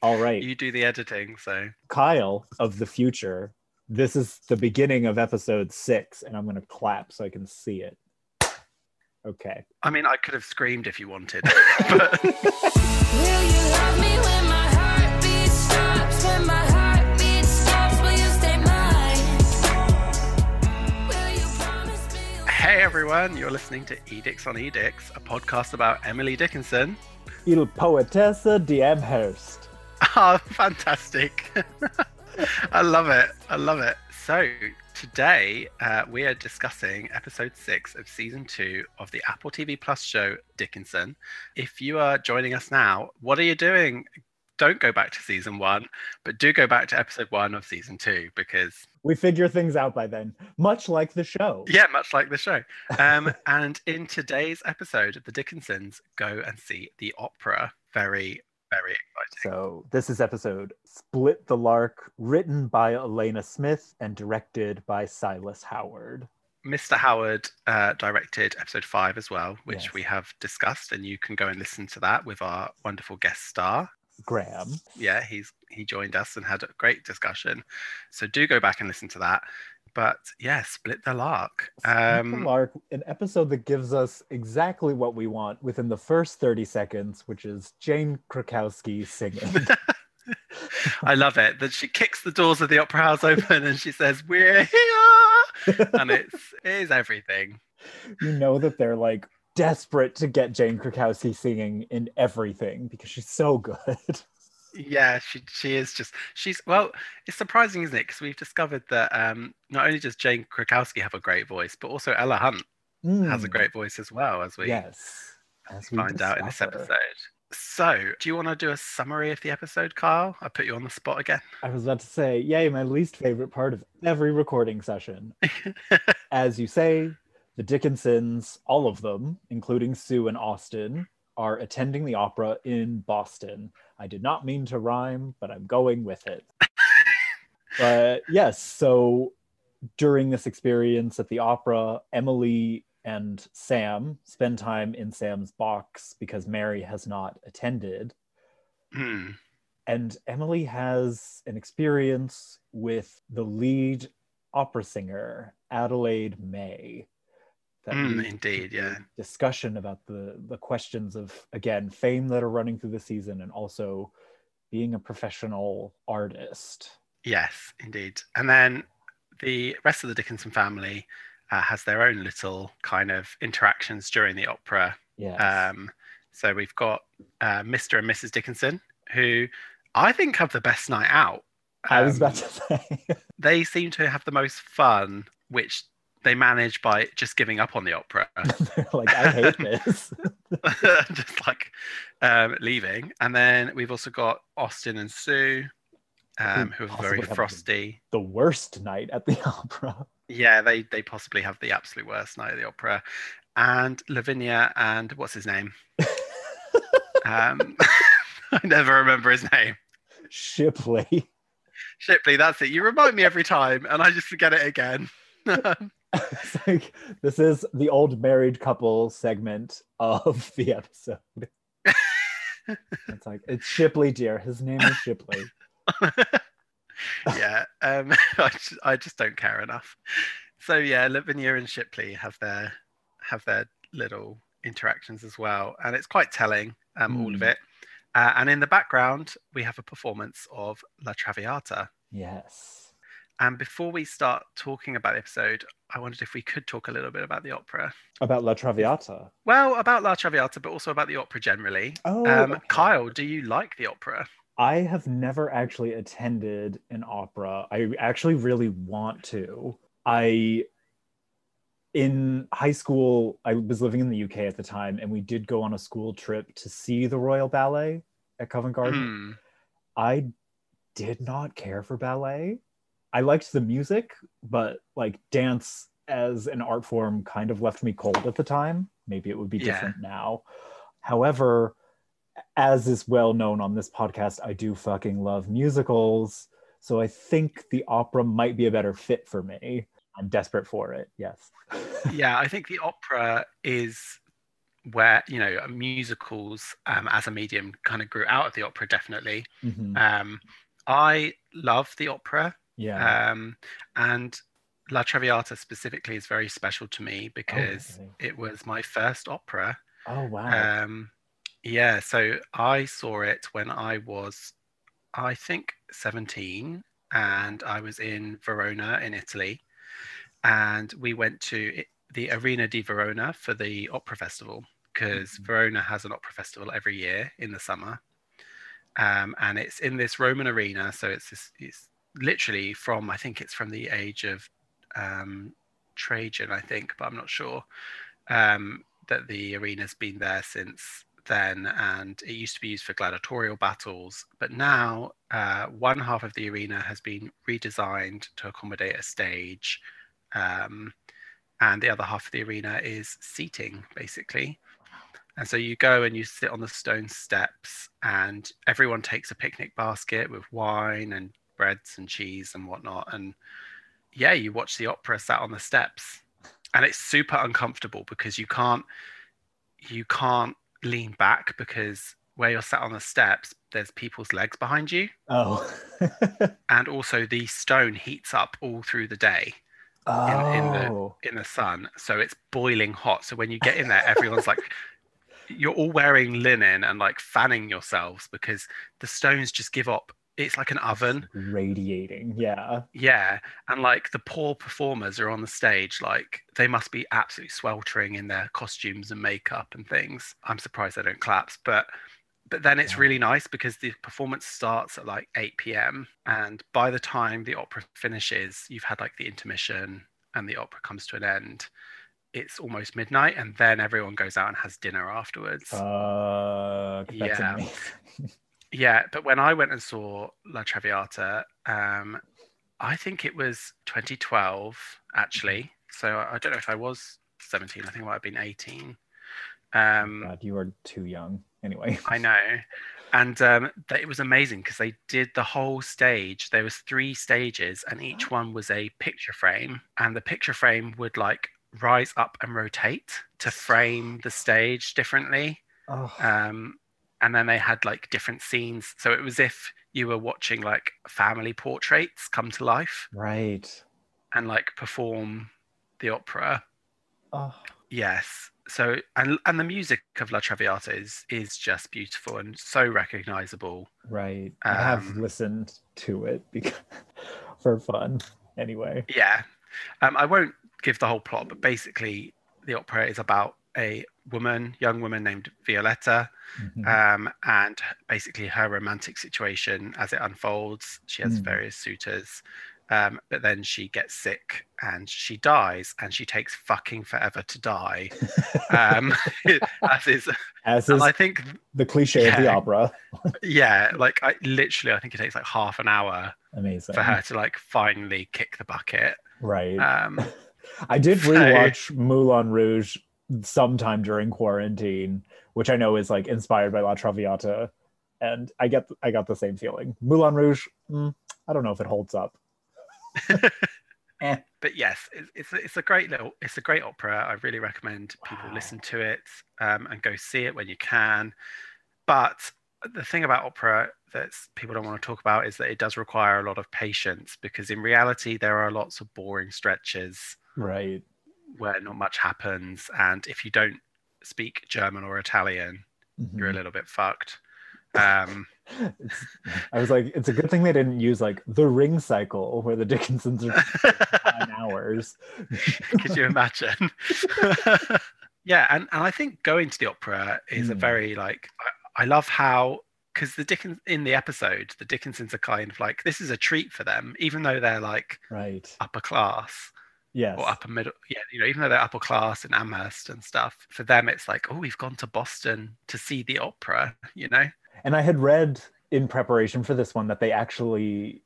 All right. You do the editing, so Kyle of the future, this is the beginning of episode six, and I'm going to clap so I can see it. Okay. I mean, I could have screamed if you wanted, but Will you love me when my heartbeat stops? When my heartbeat stops, will you stay mine? Will you promise me hey everyone, you're listening to Edicts on Edicts, a podcast about Emily Dickinson. Il poetessa de Amherst. Oh, fantastic! I love it. I love it. So today uh, we are discussing episode six of season two of the Apple TV Plus show Dickinson. If you are joining us now, what are you doing? Don't go back to season one, but do go back to episode one of season two because We figure things out by then, much like the show. Yeah, much like the show. Um, and in today's episode, the Dickinsons go and see the opera. Very, very exciting. So this is episode Split the Lark, written by Alena Smith and directed by Silas Howard. Mr. Howard uh, directed episode five as well, which Yes. we have discussed, and you can go and listen to that with our wonderful guest star. Graham. Yeah, he's he joined us and had a great discussion. So do go back and listen to that. But yeah, split the lark. Split the Um, Lark, an episode that gives us exactly what we want within the first 30 seconds, which is Jane Krakowski singing. I love it that she kicks the doors of the opera house open and she says, "We're here," and it's it is everything. you know that they're like desperate to get Jane Krakowski singing in everything because she's so good. Yeah, she she is just she's well. It's surprising, isn't it? Because we've discovered that um, not only does Jane Krakowski have a great voice, but also Ella Hunt has a Mm, great voice as well, as we yes. As we find out in this episode. So, do you want to do a summary of the episode, Kyle? I put you on the spot again. I was about to say, yay, my least favorite part of every recording session. As you say, the Dickinsons, all of them, including Sue and Austin, are attending the opera in Boston. I did not mean to rhyme, but I'm going with it. but yes, so during this experience at the opera, Emily and Sam spend time in Sam's box because Mary has not attended Hmm. and Emily has an experience with the lead opera singer Adelaide May. That Mm, indeed, yeah. Discussion about the the questions of again fame that are running through the season, and also being a professional artist. Yes, indeed. And then the rest of the Dickinson family uh, has their own little kind of interactions during the opera. Yes. Um, so we've got uh, Mr. and Mrs. Dickinson, who I think have the best night out. I was Um, about to say. They seem to have the most fun, which they manage by just giving up on the opera, like, I hate this. just like um, leaving. And then we've also got Austin and Sue, um, who are very frosty. the worst night at the opera. Yeah, they they possibly have the absolute worst night at the opera. And Lavinia and what's his name? um, I never remember his name. Shipley. Shipley, that's it. You remind me every time, and I just forget it again. it's like this is the old married couple segment of the episode. it's like it's Shipley, dear. His name is Shipley. yeah, um, I, just, I just don't care enough. So yeah, Lavinia and Shipley have their have their little interactions as well, and it's quite telling, um, all of Hmm. it. Uh, and in the background, we have a performance of La Traviata. Yes. And before we start talking about the episode, I wondered if we could talk a little bit about the opera. About La Traviata. Well, about La Traviata, but also about the opera generally. Oh, um, okay. Kyle, do you like the opera? I have never actually attended an opera. I actually really want to. I in high school, I was living in the UK at the time, and we did go on a school trip to see the Royal Ballet at Covent Garden. Hmm. I did not care for ballet. I liked the music, but like dance as an art form kind of left me cold at the time. Maybe it would be Yeah. different now. However, as is well known on this podcast, I do fucking love musicals. So I think the opera might be a better fit for me. I'm desperate for it. Yes. yeah, I think the opera is where you know musicals um, as a medium kind of grew out of the opera definitely Mhm. um, i love the opera yeah. um, and la traviata specifically is very special to me because really? it was my first opera oh wow. um, yeah, so I saw it when I was, I think, 17, and I was in Verona in Italy. And we went to the Arena di Verona for the opera festival because Mhm. Verona has an opera festival every year in the summer. Um, and it's in this Roman arena. So it's, this, it's literally from, I think it's from the age of um, Trajan, I think, but I'm not sure. Um, that the arena's been there since then, and it used to be used for gladiatorial battles. But now, uh, one half of the arena has been redesigned to accommodate a stage, um, and the other half of the arena is seating, basically. And so you go and you sit on the stone steps, and everyone takes a picnic basket with wine and breads and cheese and whatnot. And yeah, you watch the opera sat on the steps, and it's super uncomfortable because you can't you can't lean back because where you're sat on the steps, there's people's legs behind you, oh. and also the stone heats up all through the day oh. in the- oh. in the sun, so it's boiling hot. So when you get in there, everyone's like. You're all wearing linen and like fanning yourselves because the stones just give up. It's like an oven. radiating. Yeah. Yeah, and like the poor performers are on the stage, like they must be absolutely sweltering in their costumes and makeup and things. I'm surprised they don't collapse, but but then it's Yeah. really nice because the performance starts at like 8 p.m. and by the time the opera finishes, you've had like the intermission and the opera comes to an end. It's almost midnight, and then everyone goes out and has dinner afterwards. Uh, that's Yeah. Yeah, but when I went and saw La Traviata, um, I think it was 2012 actually. So I don't know if I was 17. I think I might have been 18. Um, God, you are too young. Anyway. I know, and um, it was amazing because they did the whole stage. There was three stages, and each one was a picture frame, and the picture frame would like rise up and rotate to frame the stage differently Oh, um, and then they had like different scenes so it was if you were watching like family portraits come to life right. and like perform the opera Oh, yes so and and the music of la traviata is is just beautiful and so recognizable right. I have Um, listened to it because for fun. Anyway. yeah um, i won't give the whole plot but basically the opera is about a woman young woman named violetta Mhm. um, and basically her romantic situation as it unfolds. She has Mm. various suitors, um, but then she gets sick and she dies, and she takes fucking forever to die. Um, as is, As is I think, the cliche of the opera. yeah, like I literally, I think it takes like half an hour Amazing. for her to like finally kick the bucket. Right. Um, I did so- rewatch Moulin Rouge sometime during quarantine, which I know is like inspired by La Traviata, and I get I got the same feeling. Moulin Rouge, mm, I don't know if it holds up. but yes, it's, it's a- it's a great little, it's a great opera. I really recommend people Wow. listen to it um, and go see it when you can. But the thing about opera that people don't want to talk about is that it does require a lot of patience because in reality there are lots of boring stretches Right. Where not much happens, and if you don't speak German or Italian, you're a Mhm. little bit fucked. Um, I was like, it's a good thing they didn't use like the ring cycle where the Dickinsons are nine hours. Could you imagine? yeah, and, and I think going to the opera is a Mm. very like I, I love how because the Dickens in the episode, the Dickinsons are kind of like this is a treat for them, even though they're like Right. upper class Yes. or upper middle. Yeah, you know, even though they're upper class in Amherst and stuff, for them it's like, oh, we've gone to Boston to see the opera, you know? And I had read in preparation for this one that they actually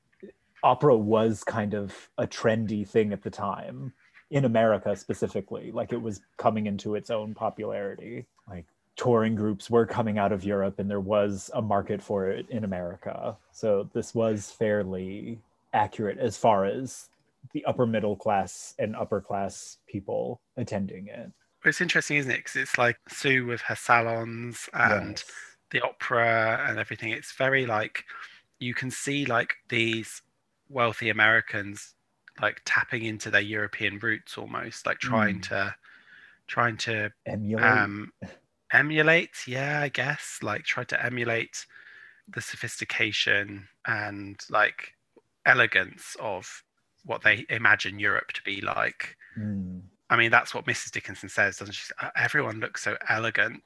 opera was kind of a trendy thing at the time in America specifically. Like it was coming into its own popularity. Like touring groups were coming out of Europe and there was a market for it in America. So this was fairly accurate as far as the upper middle class and upper class people attending it. it's interesting, isn't it? Because it's like Sue with her salons and Yes. the opera and everything. It's very like you can see like these wealthy Americans like tapping into their European roots almost, like trying Mm. to trying to emulate. um emulate yeah i guess like try to emulate the sophistication and like elegance of what they imagine europe to be like Mm. i mean that's what mrs dickinson says doesn't she "Uh, everyone looks so elegant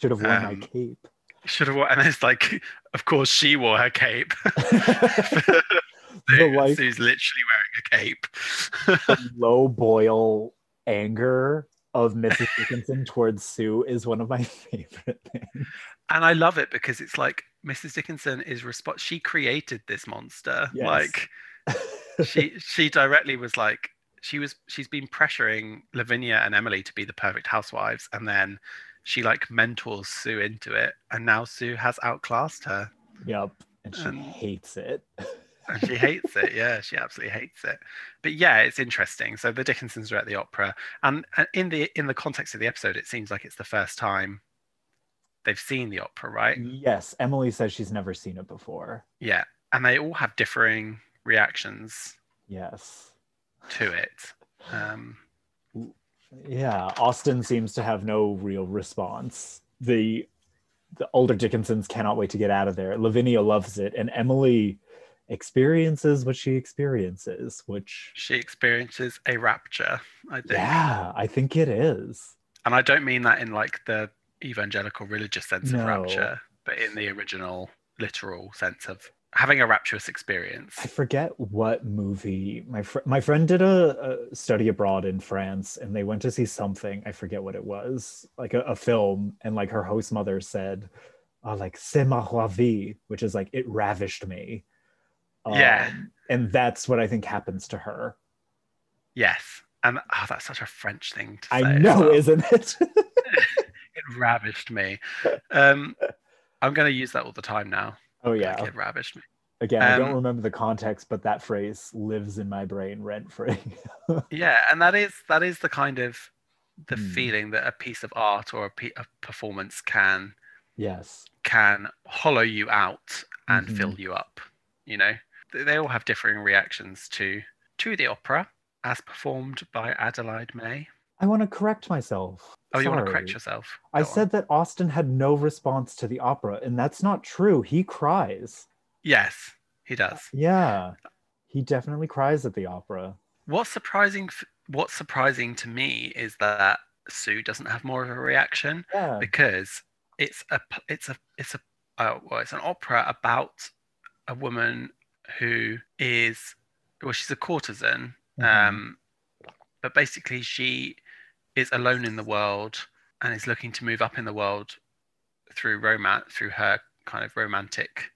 Should have worn um, my cape. should have worn and it's like of course she wore her cape the like sue's literally wearing a cape The low boil anger of Mrs. Dickinson towards Sue is one of my favorite things. and I love it because it's like Mrs. Dickinson is resp- she created this monster. Yes. Like she she directly was like she was she's been pressuring Lavinia and Emily to be the perfect housewives and then she like mentors Sue into it and now Sue has outclassed her yep, and she Um, hates it. and she hates it. Yeah, she absolutely hates it. But yeah, it's interesting. So the Dickinsons are at the opera and and in the in the context of the episode it seems like it's the first time they've seen the opera, right? Yes, Emily says she's never seen it before. Yeah, and they all have differing reactions Yes. to it. Um, Yeah, Austin seems to have no real response. The the older Dickinsons cannot wait to get out of there. Lavinia loves it, and Emily experiences what she experiences, which she experiences a rapture, I think, yeah, I think it is. and I don't mean that in like the evangelical religious sense of rapture, but in the original literal sense of having a rapturous experience. I forget what movie my fr- my friend did a, a study abroad in France, and they went to see something. I forget what it was, like a, a film, and like her host mother said, uh, like "C'est ma vie," which is like it ravished me. Yeah. Um, and that's what I think happens to her. Yes, and oh, that's such a French thing to say. I know, well. isn't it? it ravished me. Um, I'm going to use that all the time now. Oh yeah. it ravished me. Again, I don't Um, remember the context, but that phrase lives in my brain rent free. Yeah, and that is that is the kind of the Hmm. feeling that a piece of art or a, pe- a performance can yes. can hollow you out and Mhm. fill you up. You know, they, they all have differing reactions to to the opera as performed by Adelaide May. I want to correct myself. Oh, you want to correct Sorry. yourself? I Go on. said that Austin had no response to the opera, and that's not true. He cries. yes, he does. Yeah. He definitely cries at the opera. What's surprising? What's surprising to me is that Sue doesn't have more of a reaction Yeah. because it's a it's a it's a uh, well it's an opera about a woman who is well she's a courtesan Mhm. um but basically she is alone in the world and is looking to move up in the world through romance through her kind of romantic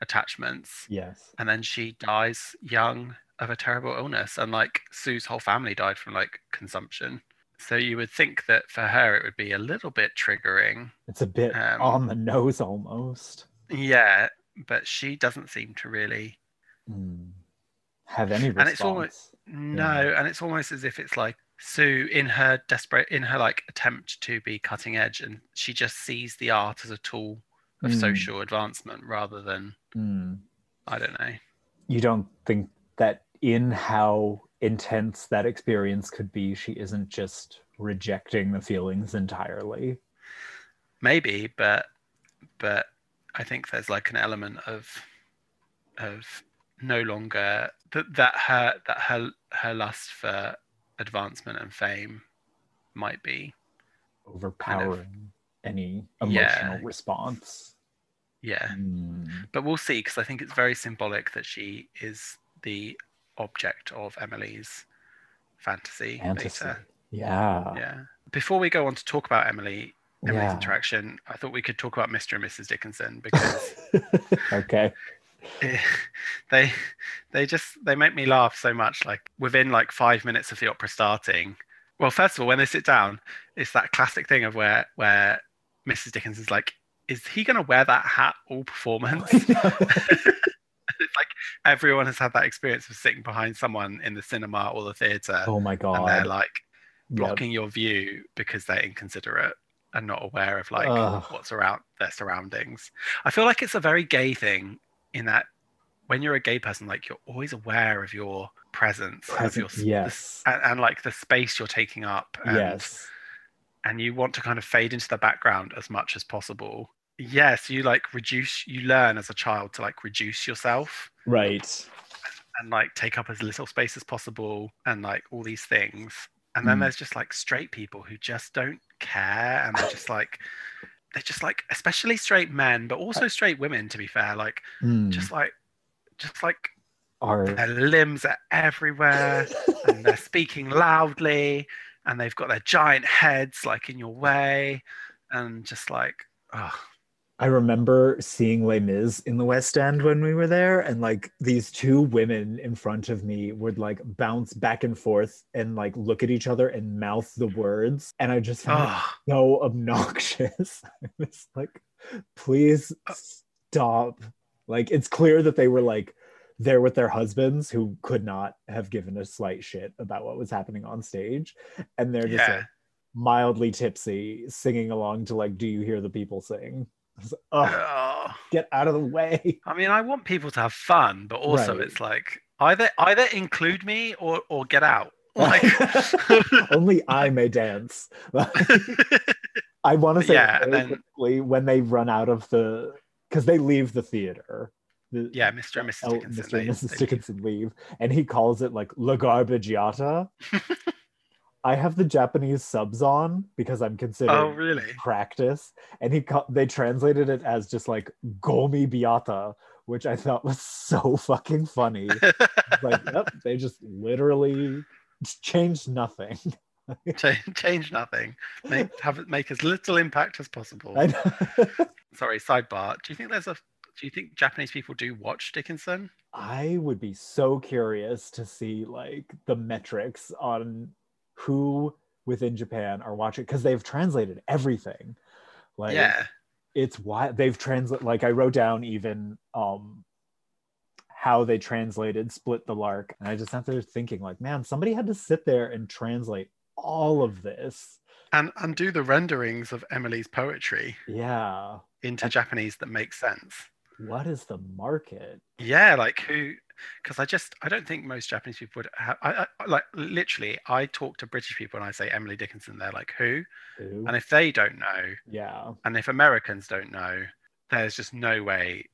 attachments yes. and then she dies young of a terrible illness and like sue's whole family died from like consumption so you would think that for her it would be a little bit triggering It's a bit Um, on the nose almost. yeah but she doesn't seem to really Mm. Have any response. And it's almost- no and it's almost as if it's like sue in her desperate in her like attempt to be cutting edge and she just sees the art as a tool of Mm. social advancement rather than Mm. i don't know You don't think that in how intense that experience could be, she isn't just rejecting the feelings entirely. maybe but but i think there's like an element of of no longer that that her that her her lust for advancement and fame might be overpowering any emotional Yeah. response. yeah Mm. but we'll see because i think it's very symbolic that she is the object of emily's fantasy, Fantasy. later Yeah. yeah before we go on to talk about emily emily's Yeah. interaction i thought we could talk about mr and mrs dickinson because okay. they they just they make me laugh so much like within like five minutes of the opera starting well first of all when they sit down it's that classic thing of where where mrs dickinson's like is he going to wear that hat all performance it's like everyone has had that experience of sitting behind someone in the cinema or the theater oh my and they're god. like blocking your view because they're inconsiderate and not aware of like Ugh. what's around their surroundings. I feel like it's a very gay thing in that when you're a gay person, like you're always aware of your presence, and of your, Present, s- the yes. and, and like the space you're taking up, and, yes. and you want to kind of fade into the background as much as possible. Yes, you like reduce. You learn as a child to like reduce yourself Right. and like take up as little space as possible and like all these things and then Mm. there's just like straight people who just don't care and they're just like they're just like especially straight men but also straight women to be fair like Mm. just like just like Are their limbs are everywhere and they're speaking loudly and they've got their giant heads like in your way and just like oh I remember seeing Les Mis in the West End when we were there, and like these two women in front of me would like bounce back and forth and like look at each other and mouth the words, and I just found it oh so obnoxious. I was like, please uh, stop. Like, it's clear that they were like there with their husbands who could not have given a slight shit about what was happening on stage, and they're just yeah like mildly tipsy, singing along to like, "Do you hear the people sing?" Like, oh, oh. get out of the way. I mean, I want people to have fun, but also Right. it's like either either include me or or get out. Like, Only I may dance. I want to say Yeah, then- quickly when they run out of the because they leave the theater. The, yeah, Mr. and Mrs. Dickinson. Mr. and Mrs. Dickinson leave, and he calls it like La Garbagiata. I have the Japanese subs on because I'm considering Oh, really? practice, and he they translated it as just like Gomi Biata, which I thought was so fucking funny. Like, yep, they just literally changed nothing. change, change nothing. Make have make as little impact as possible. Sorry, sidebar. Do you think there's a do you think Japanese people do watch Dickinson? I would be so curious to see like the metrics on who within Japan are watching because they've translated everything. Like yeah. it's why they've translated like I wrote down even um how they translated Split the Lark. And I just sat there thinking, like, man, somebody had to sit there and translate all of this. And and do the renderings of Emily's poetry Yeah. into And- Japanese that makes sense. What is the market? Yeah, like who? Because I just I don't think most Japanese people would have. I, I like literally. I talk to British people and I say Emily Dickinson. They're like who? Who? And if they don't know, yeah. and if Americans don't know, there's just no way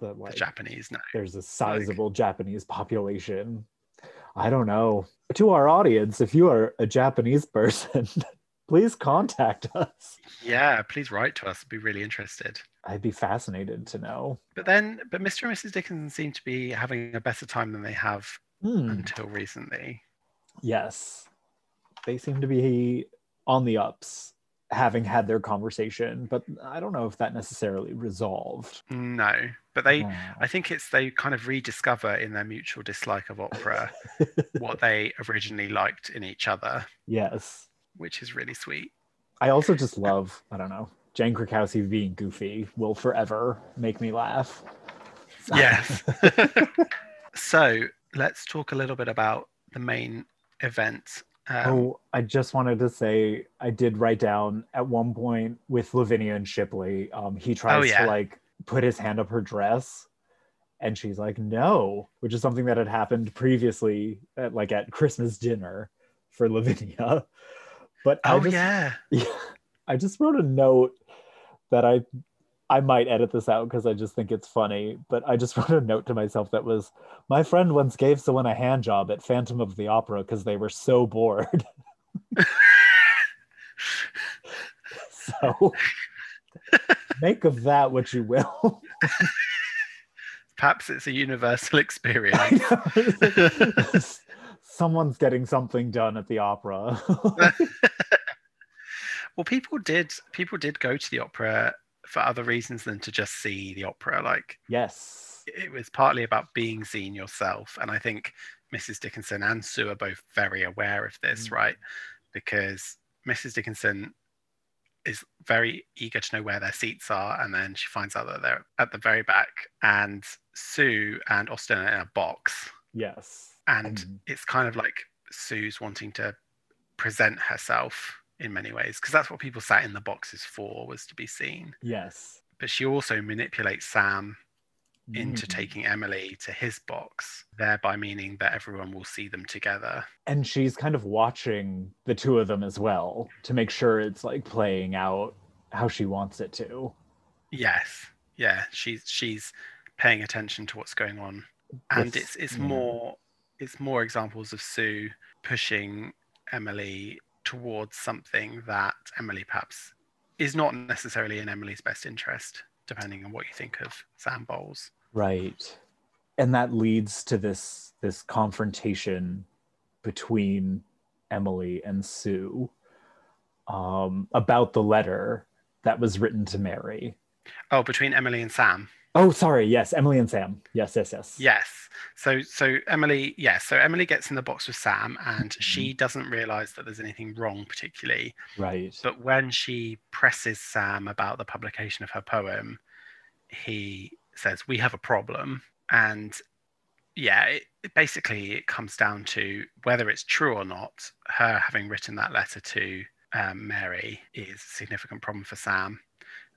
The, the Japanese know. there's a sizable Japanese population. I don't know. To our audience, if you are a Japanese person, please contact us. Yeah, please write to us. I'd be really interested. I'd be fascinated to know. But then, but Mr. and Mrs. Dickinson seem to be having a better time than they have Hmm. until recently. Yes. They seem to be on the ups, having had their conversation, but I don't know if that necessarily resolved. No, but they. No. I think it's they kind of rediscover in their mutual dislike of opera what they originally liked in each other, yes. which is really sweet. I also just love, I don't know, Jane Krakowski being goofy will forever make me laugh. Yes. so let's talk a little bit about the main event. Um, oh, I just wanted to say I did write down at one point with Lavinia and Shipley, um, he tries Oh, yeah. to like put his hand up her dress and she's like, no, which is something that had happened previously at like at Christmas dinner for Lavinia. But I oh just, yeah. Yeah, I just wrote a note that I I might edit this out because I just think it's funny, but I just wrote a note to myself that was my friend once gave someone a hand job at Phantom of the Opera because they were so bored. so make of that what you will. Perhaps it's a universal experience. Someone's getting something done at the opera. Well, people did. People did go to the opera for other reasons than to just see the opera. Like yes. it was partly about being seen yourself, and I think Mrs. Dickinson and Sue are both very aware of this, Mm. right? Because Mrs. Dickinson is very eager to know where their seats are, and then she finds out that they're at the very back, and Sue and Austin are in a box, Yes. and Mm. it's kind of like Sue's wanting to present herself in many ways because that's what people sat in the boxes for was to be seen Yes. but she also manipulates sam into Mhm. taking emily to his box thereby meaning that everyone will see them together and she's kind of watching the two of them as well to make sure it's like playing out how she wants it to. yes yeah she's she's paying attention to what's going on and With- it's it's yeah. more it's more examples of sue pushing emily towards something that emily perhaps is not necessarily in emily's best interest depending on what you think of sam bowles Right. And that leads to this this confrontation between Emily and Sue um, about the letter that was written to Mary. oh between emily and sam Oh, sorry. Yes, Emily and Sam. Yes, yes, yes. yes so so emily yes so emily gets in the box with sam and Mhm. she doesn't realize that there's anything wrong particularly Right. But when she presses Sam about the publication of her poem, he says, We have a problem. And yeah, it, it basically it comes down to whether it's true or not, her having written that letter to um, Mary is a significant problem for Sam.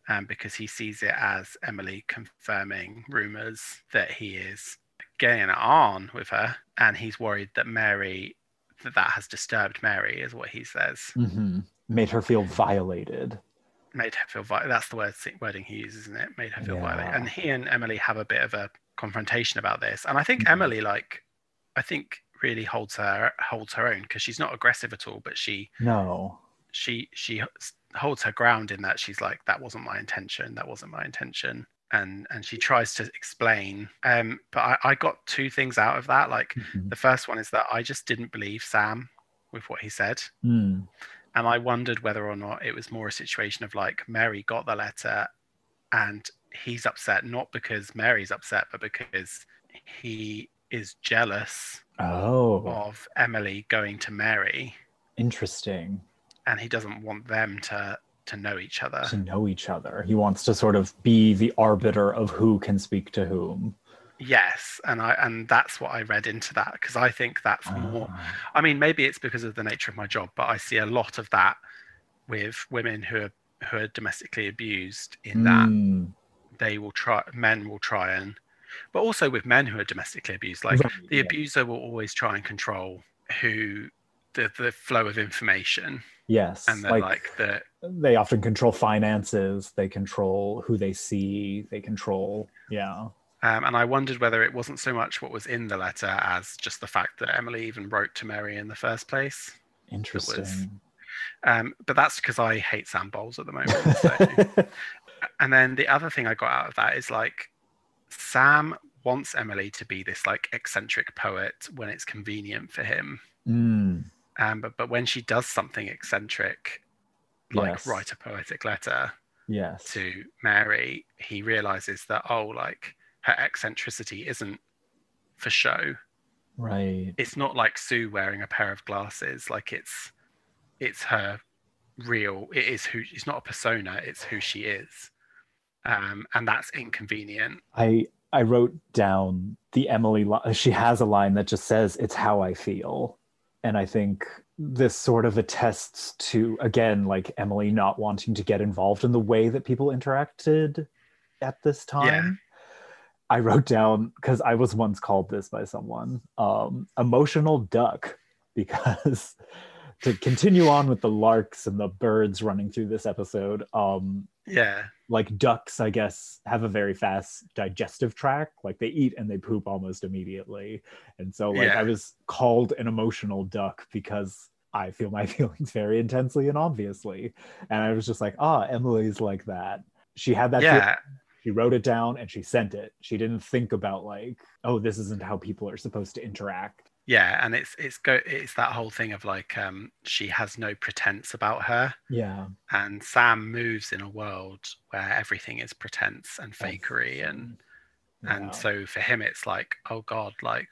Um, because he sees it as Emily confirming rumors that he is getting on with her, and he's worried that Mary that that has disturbed Mary, is what he says hmm Made her feel violated. made her feel vi- that's the word wording he uses isn't it made her feel violated and he and emily have a bit of a confrontation about this and i think Mhm. emily like i think really holds her holds her own because she's not aggressive at all but she No. She she holds her ground in that she's like that wasn't my intention. That wasn't my intention. And and she tries to explain. Um but i, I got two things out of that. Like Mhm. the first one is that i just didn't believe sam with what he said. Mm. and I wondered whether or not it was more a situation of like Mary got the letter and he's upset not because Mary's upset, but because he is jealous Oh, of Emily going to Mary. Interesting. And he doesn't want them to to know each other. To know each other. He wants to sort of be the arbiter of who can speak to whom. Yes, and I and that's what I read into that because I think that's more Ah, I mean, maybe it's because of the nature of my job, but I see a lot of that with women who are who are domestically abused in that mm, they will try men will try and but also with men who are domestically abused like right, the abuser will always try and control who the, the flow of information Yes. and then like, the they often control finances they control who they see they control yeah um, and i wondered whether it wasn't so much what was in the letter as just the fact that emily even wrote to mary in the first place interesting um, but that's because i hate sam bowles at the moment so. and then the other thing i got out of that is like sam wants emily to be this like eccentric poet when it's convenient for him Mm, um, but but when she does something eccentric like Yes. write a poetic letter yes. to mary he realizes that oh like her eccentricity isn't for show. Right. It's not like sue wearing a pair of glasses. Like it's it's her real it is who it's not a persona it's who she is. Um and that's inconvenient. I i wrote down the emily li- she has a line that just says it's how i feel and i think this sort of attests to again like emily not wanting to get involved in the way that people interacted at this time. I wrote down because i was once called this by someone um emotional duck because to continue on with the larks and the birds running through this episode um yeah like ducks i guess have a very fast digestive tract. Like they eat and they poop almost immediately. And so like Yeah. i was called an emotional duck because i feel my feelings very intensely and obviously. And i was just like ah emily's like that. She had that feeling, yeah she wrote it down and she sent it. She didn't think about like oh this isn't how people are supposed to interact yeah and it's it's go it's that whole thing of like um she has no pretense about her yeah. and sam moves in a world where everything is pretense and fakery and yeah. and so for him it's like oh god like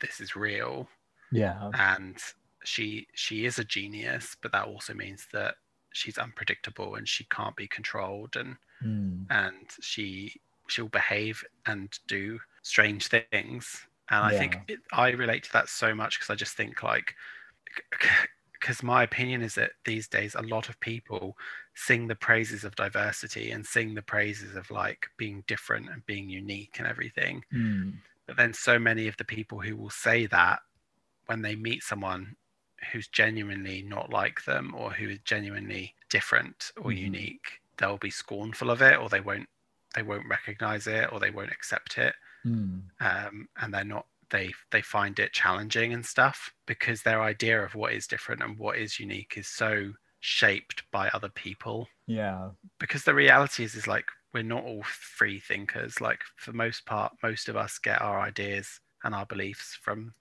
this is real. Yeah. And she she is a genius but that also means that she's unpredictable and she can't be controlled and Mm. and she she'll behave and do strange things and i think it, i relate to that so much because i just think like because my opinion is that these days a lot of people sing the praises of diversity and sing the praises of like being different and being unique and everything. Hmm. But then so many of the people who will say that when they meet someone who's genuinely not like them or who is genuinely different or Mhm. unique, they'll be scornful of it or they won't they won't recognize it or they won't accept it. Hmm. Um, and they're not they they find it challenging and stuff because their idea of what is different and what is unique is so shaped by other people Yeah. because the reality is is like we're not all free thinkers like for most part most of us get our ideas and our beliefs from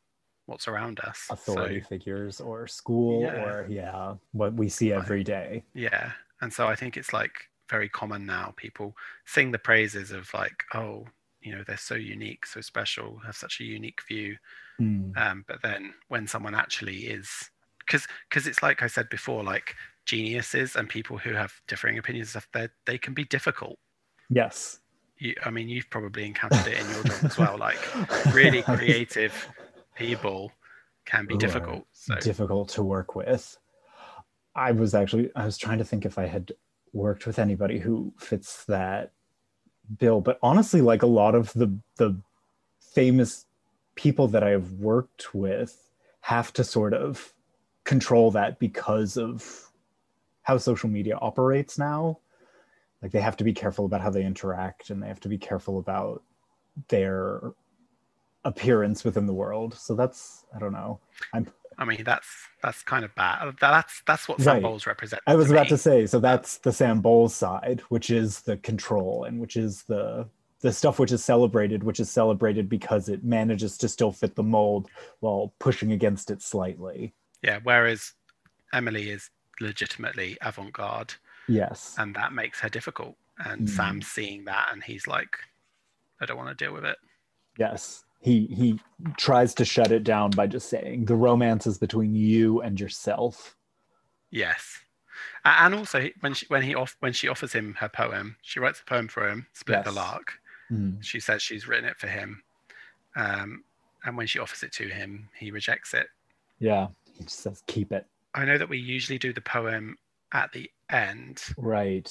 what's around us Authority so figures or school Yeah. or yeah, what we see every day. yeah and so i think it's like very common now people sing the praises of like oh you know they're so unique so special have such a unique view Hmm. um, but then when someone actually is because because it's like i said before like geniuses and people who have differing opinions of they they can be difficult Yes. you, I mean, you've probably encountered it in your job as well. Like really creative people can be difficult. So difficult to work with. I was actually I was trying to think if I had worked with anybody who fits that bill, but honestly, like a lot of the the famous people that I've worked with have to sort of control that because of how social media operates now. Like they have to be careful about how they interact and they have to be careful about their appearance within the world. So that's I don't know. I'm I mean, that's that's kind of bad. That's that's what Right. Sam Bowles represents. I was to about me. to say, so that's the Sam Bowles side, which is the control and which is the the stuff which is celebrated, which is celebrated because it manages to still fit the mold while pushing against it slightly. Yeah. Whereas Emily is legitimately avant-garde, Yes. and that makes her difficult. And Mm. Sam's seeing that, and he's like, I don't want to deal with it. Yes. He he tries to shut it down by just saying the romance is between you and yourself. Yes. And also, when she when he off when she offers him her poem, she writes a poem for him, "Split the Lark." Mm. she says she's written it for him um, and when she offers it to him he rejects it Yeah. He just says keep it. i know that we usually do the poem at the end Right.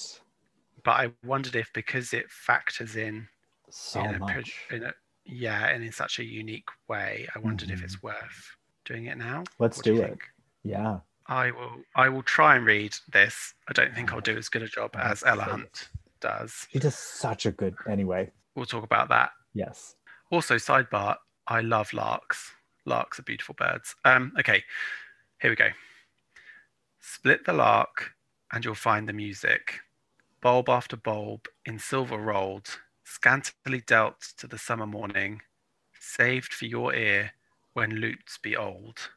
but i wondered if because it factors in So in a, much. in a yeah and in such a unique way i wondered if Mhm. it's worth doing it now Let's What do do it. think? Yeah. i will i will try and read this i don't think i'll do as good a job as ella hunt does She does such a good anyway. we'll talk about that Yes. Also, sidebar, I love larks. Larks are beautiful birds. Um, okay, here we go. Split the lark and you'll find the music. Bulb after bulb in silver rolled, scantily dealt to the summer morning, saved for your ear when lutes be old.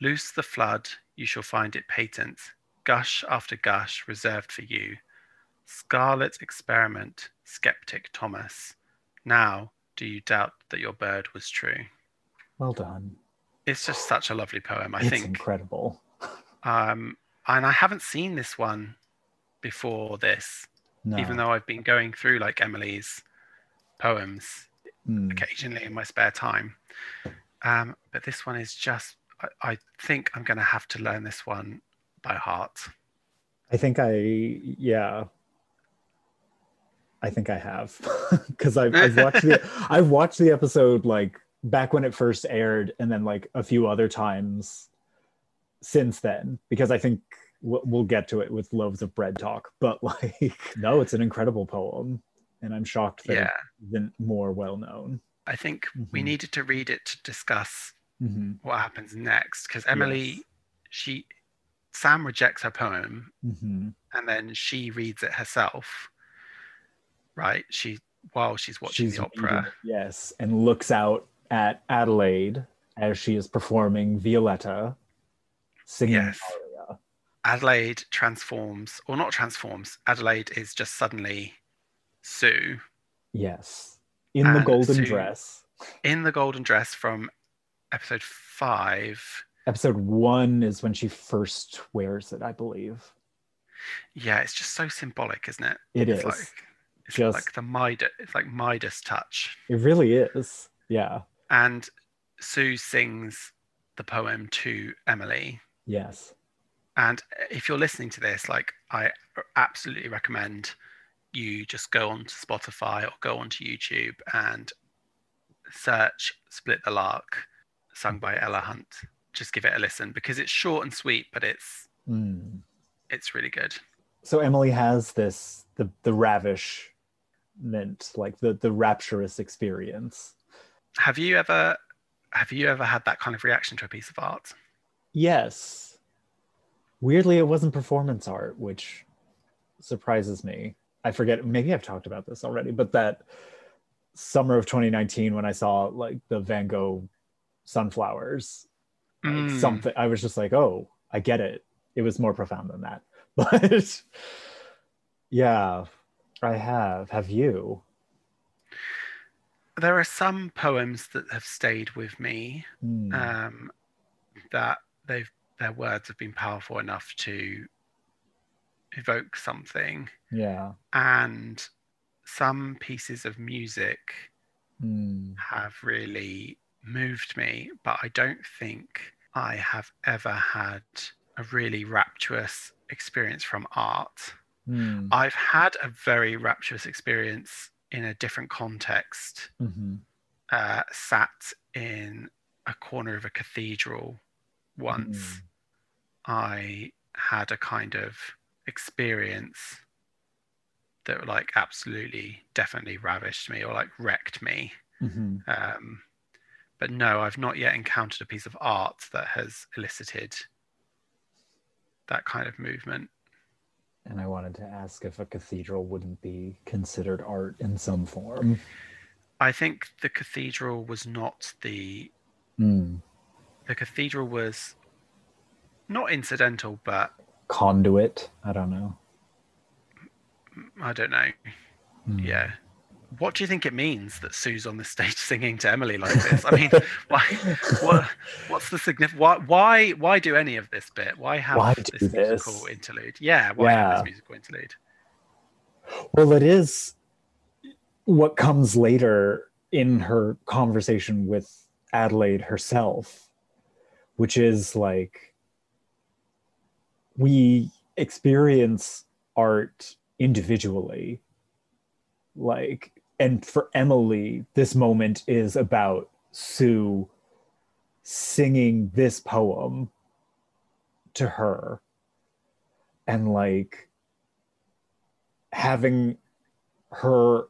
Loose the flood, you shall find it patent, gush after gush reserved for you. Scarlet experiment, skeptic Thomas. Now, do you doubt that your bird was true? Well done. It's just such a lovely poem. I think. it's think, incredible. um, and I haven't seen this one before this, No. even though I've been going through like Emily's poems Mm. occasionally in my spare time. Um, but this one is just, I, I think I'm going to have to learn this one by heart. I think I yeah. I think I have because I've, I've watched the I've watched the episode like back when it first aired, and then like a few other times since then. Because I think we'll, get to it with loaves of bread talk, but like no, it's an incredible poem, and I'm shocked that Yeah. it isn't more well known. I think we Mhm. needed to read it to discuss hmm what happens next because Emily, Yes. she, Sam rejects her poem hmm and then she reads it herself. Right? She while she's watching She's the opera. it, yes, and looks out at Adelaide as she is performing Violetta singing Yes. Adelaide transforms, or not transforms. Adelaide is just suddenly Sue Yes, in the golden Sue- dress. in the golden dress from episode five. Episode one is when she first wears it, I believe. Yeah, it's just so symbolic, isn't it? It it's is. like it's Just- like the Midas. It's like Midas touch. It really is. Yeah. And Sue sings the poem to Emily, Yes. And if you're listening to this, like I absolutely recommend you just go onto Spotify or go onto YouTube and search Split the Lark, sung by Ella Hunt. Just give it a listen because it's short and sweet, but it's Mm. it's really good. So Emily has this the the ravishment, like the the rapturous experience. Have you ever have you ever had that kind of reaction to a piece of art? Yes. Weirdly, it wasn't performance art, which surprises me. I forget, maybe I've talked about this already, but that summer of 2019 when I saw like the Van Gogh sunflowers, like Mm. something, I was just like, oh, I get it. It was more profound than that. But yeah, I have. Have you? There are some poems that have stayed with me Hmm. um, that they've their words have been powerful enough to evoke something yeah. and some pieces of music Hmm. have really moved me but i don't think i have ever had a really rapturous experience from art Hmm. i've had a very rapturous experience in a different context Mhm. uh, sat in a corner of a cathedral once Mm. I had a kind of experience that like absolutely definitely ravished me or like wrecked me Mhm. um, but no I've not yet encountered a piece of art that has elicited that kind of movement And I wanted to ask if a cathedral wouldn't be considered art in some form. I think the cathedral was not the Hmm. the cathedral was not incidental but Conduit. I don't know. I don't know Hmm. Yeah. What do you think it means that Sue's on the stage singing to Emily like this? I mean, why? What? What's the significance? Why? Why? Why do any of this bit? Why have Why this do musical interlude? Yeah. Why have Yeah. this musical interlude? Well, it is what comes later in her conversation with Adelaide herself, which is like we experience art individually. Like, and for Emily, this moment is about Sue singing this poem to her and like having her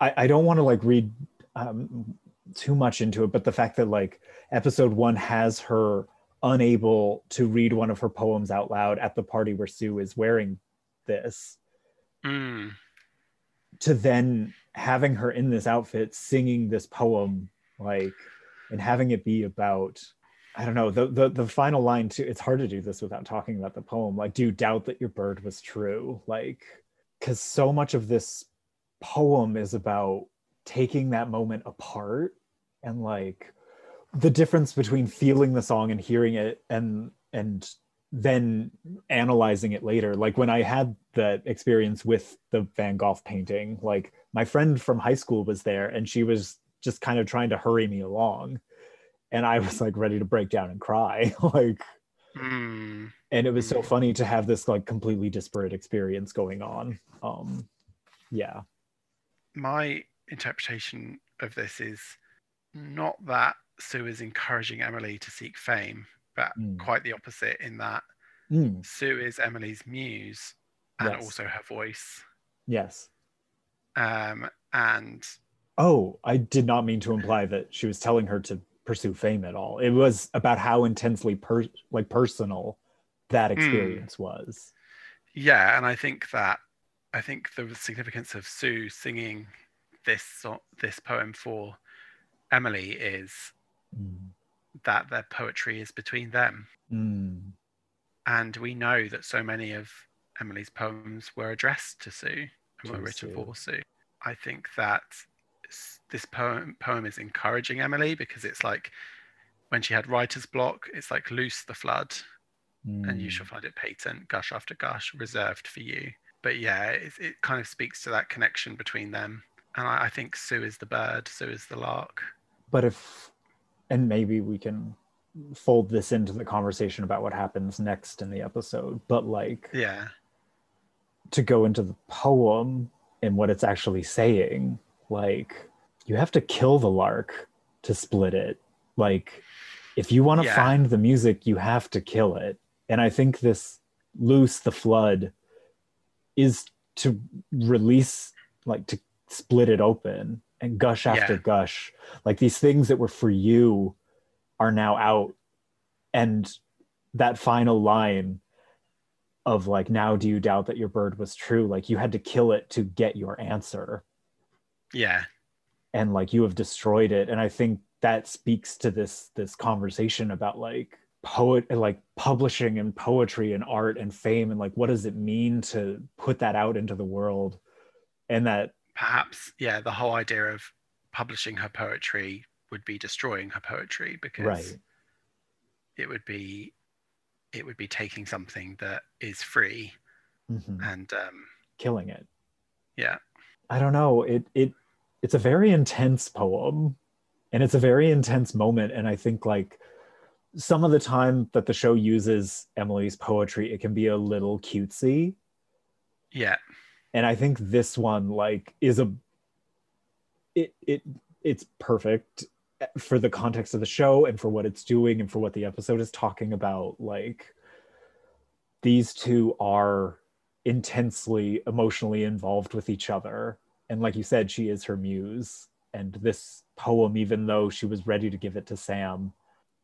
I, I don't want to like read um, too much into it, but the fact that like episode one has her unable to read one of her poems out loud at the party where Sue is wearing this, Mm, to then having her in this outfit singing this poem, like, and having it be about I don't know the the the final line too. It's hard to do this without talking about the poem. Like, do you doubt that your bird was true? Like, because so much of this poem is about taking that moment apart and like the difference between feeling the song and hearing it and and then analyzing it later. Like when i had that experience with the van gogh painting like my friend from high school was there and she was just kind of trying to hurry me along. And i was like ready to break down and cry like mm, and it was so Mm. funny to have this like completely disparate experience going on. Um yeah. My interpretation of this is not that Sue is encouraging Emily to seek fame, but Mm. quite the opposite. In that Mm, Sue is Emily's muse and Yes. also her voice. yes Um, and Oh, I did not mean to imply that she was telling her to pursue fame at all. It was about how intensely per- like personal that experience was. Yeah, and I think that I think the significance of Sue singing this this poem for Emily is Mm. that their poetry is between them, Mm. and we know that so many of Emily's poems were addressed to Sue and were written Sue. for Sue. I think that this poem poem is encouraging Emily because it's like when she had writer's block, it's like loose the flood and you Mm. shall find it patent, gush after gush, reserved for you. But yeah, it, it kind of speaks to that connection between them. And I, I think Sue is the bird, Sue is the lark. But if, and maybe we can fold this into the conversation about what happens next in the episode, but like Yeah. to go into the poem and what it's actually saying, like you have to kill the lark to split it. Like if you want to Yeah. find the music, you have to kill it. And I think this loose the flood is to release like to split it open and gush after Yeah. gush. Like these things that were for you are now out. And that final line of like now do you doubt that your bird was true like you had to kill it to get your answer Yeah. and like you have destroyed it and i think that speaks to this this conversation about like poet like publishing and poetry and art and fame and like what does it mean to put that out into the world and that Perhaps, yeah, the whole idea of publishing her poetry would be destroying her poetry because right. it would be it would be taking something that is free Mhm. and um killing it. Yeah. I don't know. It it it's a very intense poem and it's a very intense moment. And I think like some of the time that the show uses Emily's poetry it can be a little cutesy. Yeah and I think this one like is a it it it's perfect for the context of the show and for what it's doing and for what the episode is talking about. Like these two are intensely emotionally involved with each other. And like you said she is her muse. And this poem even though she was ready to give it to Sam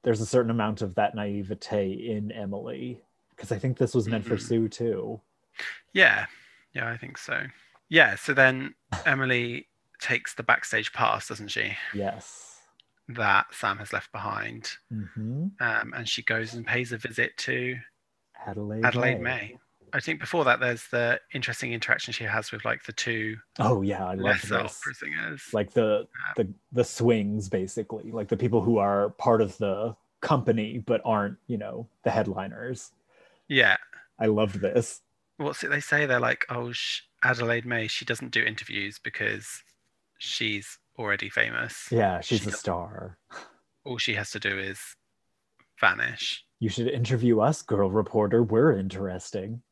there's a certain amount of that naivete in Emily. Because I think this was meant for Mhm. Sue too. Yeah yeah i think so. Yeah so then emily takes the backstage pass doesn't she? Yes. That sam has left behind. Hmm um, and she goes and pays a visit to Adelaide, adelaide may. I think before that there's the interesting interaction she has with like the two Oh yeah, I love this. opera singers Like the the the swings basically, like the people who are part of the company but aren't, you know, the headliners. yeah. I loved this. What's it they say they're like oh sh- adelaide may she doesn't do interviews because she's already famous Yeah, she's She a star. all she has to do is vanish You should interview us, girl reporter. We're interesting.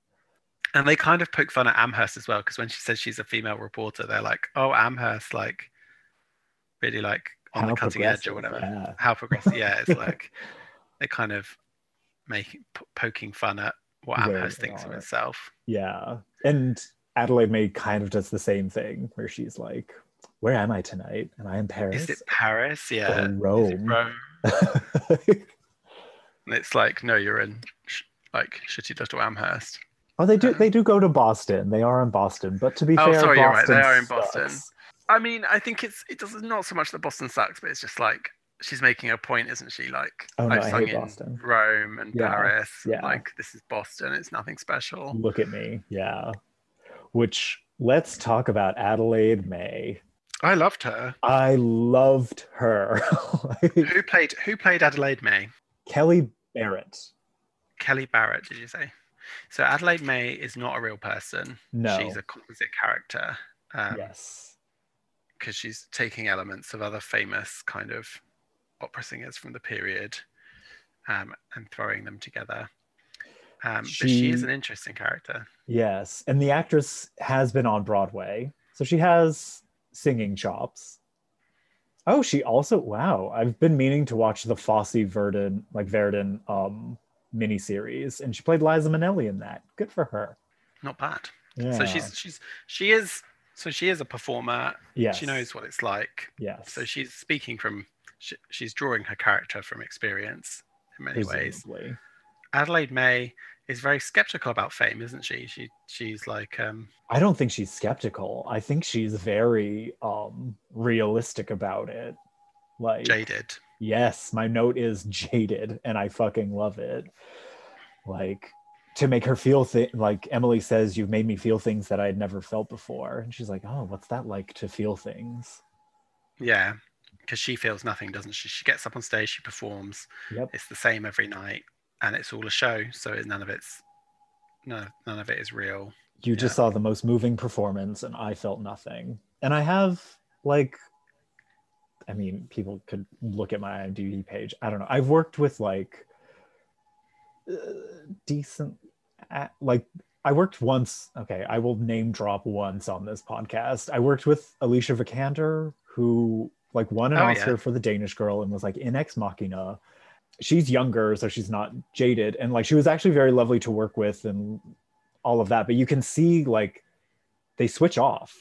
and they kind of poke fun at amherst as well because when she says she's a female reporter they're like oh amherst like really like on How the cutting edge or whatever yeah. how progressive yeah it's like they kind of making p- poking fun at what Where amherst they thinks of are. itself Yeah. And Adelaide May kind of does the same thing where she's like, Where am I tonight? Am I in Paris? is it paris yeah Is it Rome? Rome? And it's like, no, you're in sh- like shitty little Amherst. oh, they do Um, they do go to Boston. They are in Boston. But to be Oh, fair, sorry, you're right. They Boston are in Boston. sucks. I mean, I think it's it does not so much that Boston sucks, but it's just like she's making a point, isn't she? Like Oh, no, I've sung in Boston. Rome and Yeah, Paris. yeah. Like this is Boston. It's nothing special. Look at me. Yeah. Which let's talk about Adelaide May. I loved her. I loved her. Like, Who played who played Adelaide May? Kelli Barrett. Kelli Barrett, did you say? So Adelaide May is not a real person. No. She's a composite character. Um, yes. because she's taking elements of other famous kind of opera singers from the period um, and throwing them together. Um, But she is an interesting character. Yes. And the actress has been on Broadway. So she has singing chops. Oh, she also wow. I've been meaning to watch the Fosse Verdon, like Verdon um miniseries, and she played Liza Minnelli in that. Good for her. Not bad. Yeah. So she's she's she is so she is a performer. yes. She knows what it's like. Yes. So she's speaking from she, she's drawing her character from experience in many ways. presumably. Adelaide May is very skeptical about fame, isn't she? She she's like um I don't think she's skeptical. I think she's very um realistic about it. Like jaded. yes, my note is jaded and I fucking love it. Like to make her feel th- like Emily says you've made me feel things that I'd never felt before. And she's like, "Oh, what's that like to feel things?" Yeah. Because she feels nothing, doesn't she? She gets up on stage, she performs. Yep. It's the same every night, and it's all a show. So none of it's no, none of it is real. You just saw the most moving performance and I felt nothing. And I have like I mean, people could look at my IMDb page. I don't know. I've worked with like uh, decent, like I worked once. Okay, I will name drop once on this podcast. I worked with Alicia Vikander, who like won an Oh, Oscar yeah. for The Danish Girl and was like in Ex Machina. She's younger, so she's not jaded, and like she was actually very lovely to work with and all of that. But you can see like they switch off.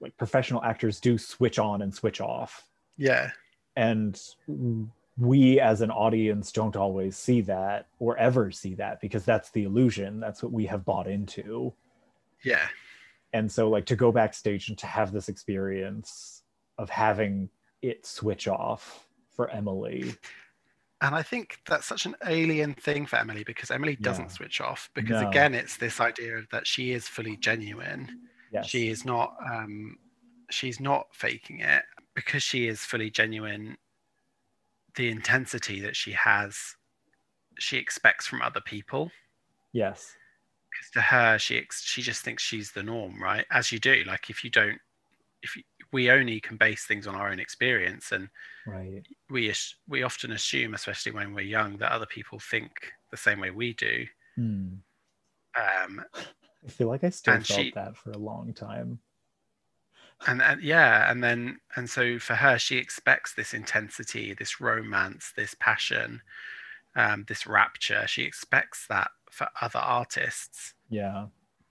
Like professional actors do switch on and switch off Yeah. and we as an audience don't always see that or ever see that because that's the illusion that's what we have bought into Yeah. and so like to go backstage and to have this experience of having it switch off for emily And I think that's such an alien thing for Emily because Emily doesn't Yeah. switch off. Because No. again, it's this idea that she is fully genuine. yes She is not. Um, she's not faking it because she is fully genuine. The intensity that she has, she expects from other people. yes Because to her, she ex- she just thinks she's the norm, right? As you do. Like if you don't, if you, we only can base things on our own experience, and right we we often assume, especially when we're young, that other people think the same way we do. Hmm. Um, i feel like i still felt she- that for a long time and, and yeah, and then and so for her, she expects this intensity, this romance, this passion, um, this rapture. She expects that for other artists, yeah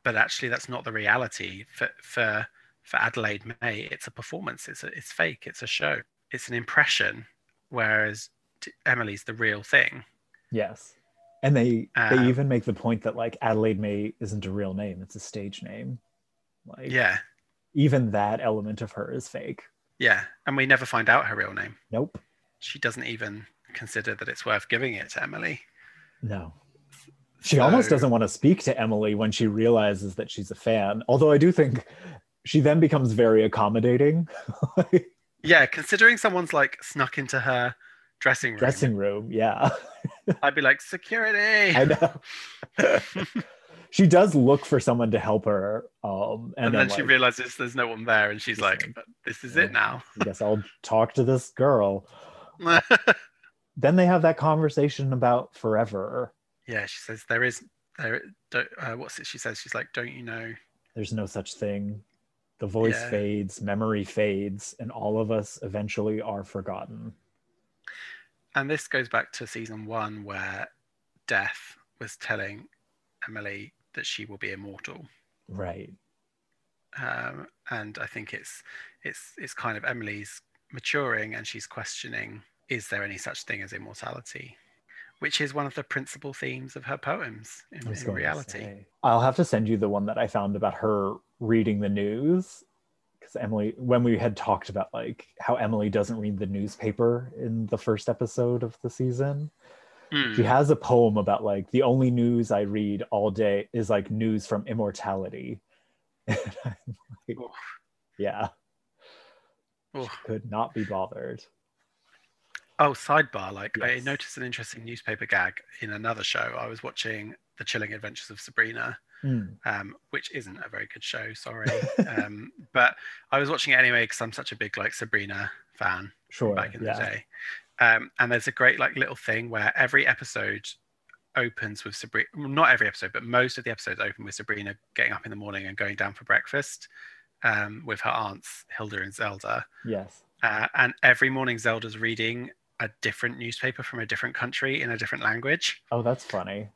but actually, that's not the reality. For for for Adelaide May, it's a performance. It's a, it's fake. It's a show. It's an impression. Whereas Emily's the real thing. yes and they they Um, even make the point that like adelaide may isn't a real name it's a stage name like Yeah, even that element of her is fake yeah. And we never find out her real name. nope She doesn't even consider that it's worth giving it to Emily. No. She almost doesn't want to speak to Emily when she realizes that she's a fan. Although I do think she then becomes very accommodating. Yeah, considering someone's like snuck into her dressing room, Dressing room, yeah. I'd be like, security. I know. she does look for someone to help her. Um, and, and then, she like, realizes there's no one there, and she's like, "This is it now." I guess I'll talk to this girl. Then they have that conversation about forever. yeah, she says there is there. Don't, uh, what's it? She says she's like, "Don't you know?" There's no such thing. The voice Yeah. fades, memory fades, and all of us eventually are forgotten. And this goes back to season one, where Death was telling Emily that she will be immortal. Right. um, and I think it's it's it's kind of Emily's maturing and she's questioning is there any such thing as immortality, which is one of the principal themes of her poems in, in reality. I'll have to send you the one that I found about her reading the news. Because Emily, when we had talked about like how Emily doesn't read the newspaper in the first episode of the season, Hmm. she has a poem about like the only news I read all day is like news from immortality. And I'm like, yeah, Oof. could not be bothered. Oh, sidebar! Like I noticed an interesting newspaper gag in another show. I was watching The Chilling Adventures of Sabrina, Hmm. um, which isn't a very good show. Sorry, um, but I was watching it anyway because I'm such a big like Sabrina fan. Sure. back in yeah. the day. Um, and there's a great like little thing where every episode opens with Sabrina. well, Not every episode, but most of the episodes open with Sabrina getting up in the morning and going down for breakfast um, with her aunts Hilda and Zelda. Yes. Uh, and every morning Zelda's reading a different newspaper from a different country in a different language. Oh, that's funny.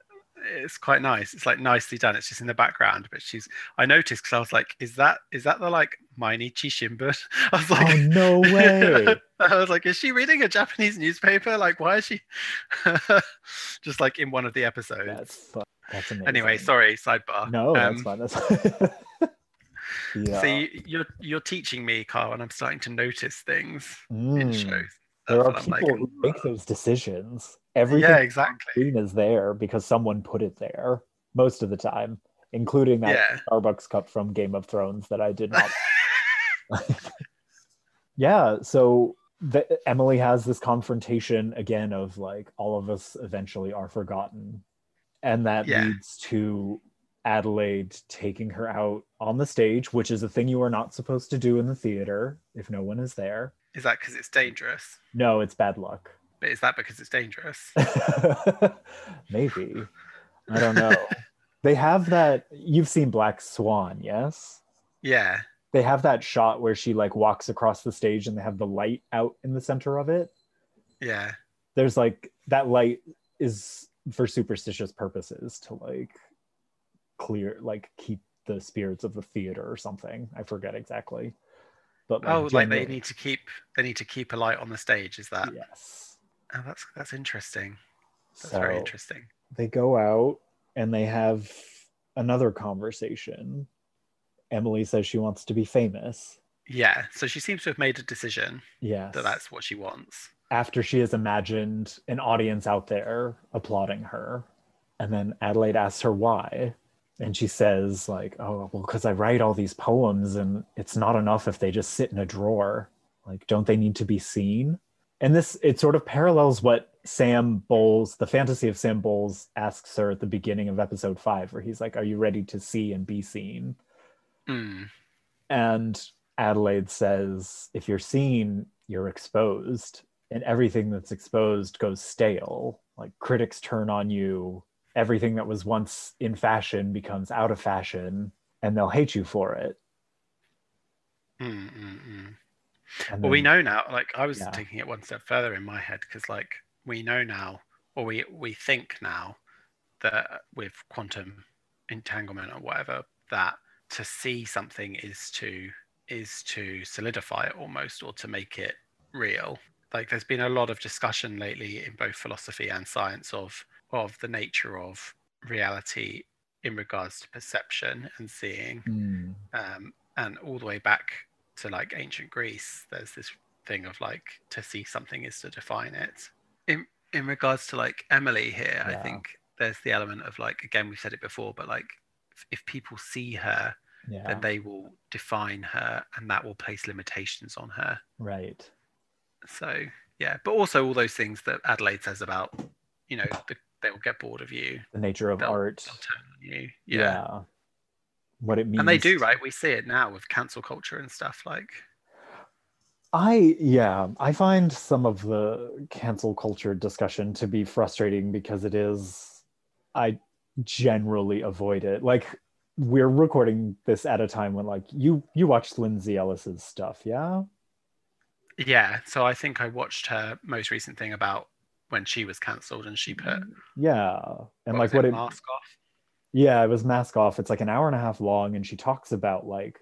It's quite nice. It's like nicely done. It's just in the background, but she's. I noticed because I was like, "Is that is that the like Mainichi Shimbun?" I was like, oh no way. I was like, is she reading a Japanese newspaper? Like, why is she just like in one of the episodes? That's that's amazing. anyway, sorry, sidebar. No, that's Um, fine. That's fine. yeah. See, you're you're teaching me, Carl, and I'm starting to notice things in Mm. shows. There are people like, who make those decisions. Everything yeah, exactly. screen is there because someone put it there most of the time, including that Yeah. Starbucks cup from Game of Thrones that I did not. yeah, so the, Emily has this confrontation again of like all of us eventually are forgotten, and that Yeah. leads to Adelaide taking her out on the stage, which is a thing you are not supposed to do in the theater if no one is there. Is that because it's dangerous? No, it's bad luck. But is that because it's dangerous? Maybe. I don't know. they have that you've seen Black Swan, yes? yeah. They have that shot where she like walks across the stage and they have the light out in the center of it. Yeah. There's like that light is for superstitious purposes to like clear like keep the spirits of the theater or something. I forget exactly. But Oh, like they need to keep they need to keep a light on the stage. Is that? yes. Oh, that's that's interesting. That's so very interesting. they go out and they have another conversation. Emily says she wants to be famous. Yeah. So she seems to have made a decision Yeah, that that's what she wants. after she has imagined an audience out there applauding her. And then Adelaide asks her why. And she says, like, oh, well, because I write all these poems and it's not enough if they just sit in a drawer. Like, don't they need to be seen? And this, it sort of parallels what Sam Bowles, the fantasy of Sam Bowles, asks her at the beginning of episode five, where he's like, Are you ready to see and be seen? Mm. And Adelaide says, if you're seen, you're exposed, and everything that's exposed goes stale. Like critics turn on you, everything that was once in fashion becomes out of fashion, and they'll hate you for it. Mm, mm, mm. And Well, we know now. Like I was Yeah. taking it one step further in my head because, like, we know now, or we we think now that with quantum entanglement or whatever, that to see something is to is to solidify it almost, or to make it real. Like, there's been a lot of discussion lately in both philosophy and science of of the nature of reality in regards to perception and seeing Mm, um, and all the way back to like ancient Greece, there's this thing of like to see something is to define it. In in regards to like Emily here, I think there's the element of like again we've said it before, but like if, if people see her, yeah, then they will define her, and that will place limitations on her. right. So yeah, but also all those things that Adelaide says about you know the, they will get bored of you, The nature of they'll, art. they'll turn on you. Yeah. yeah. What it means. And they do, right? We see it now with cancel culture and stuff. Like, I yeah, I find some of the cancel culture discussion to be frustrating because it is I generally avoid it. Like we're recording this at a time when like you you watched Lindsay Ellis's stuff, yeah? yeah. So I think I watched her most recent thing about when she was cancelled and she put Yeah. And what like what it, mask off. Yeah, it was mask off. It's like an hour and a half long and she talks about like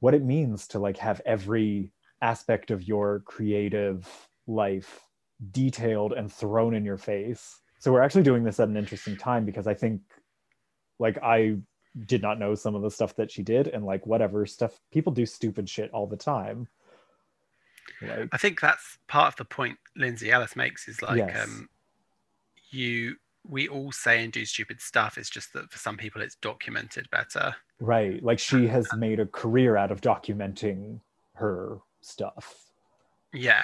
what it means to like have every aspect of your creative life detailed and thrown in your face. So we're actually doing this at an interesting time because I think like I did not know some of the stuff that she did and like whatever stuff people do stupid shit all the time. Like I think that's part of the point Lindsay Ellis makes is like Yes. um, you we all say and do stupid stuff. It's just that for some people it's documented better. right, like she has made a career out of documenting her stuff. Yeah.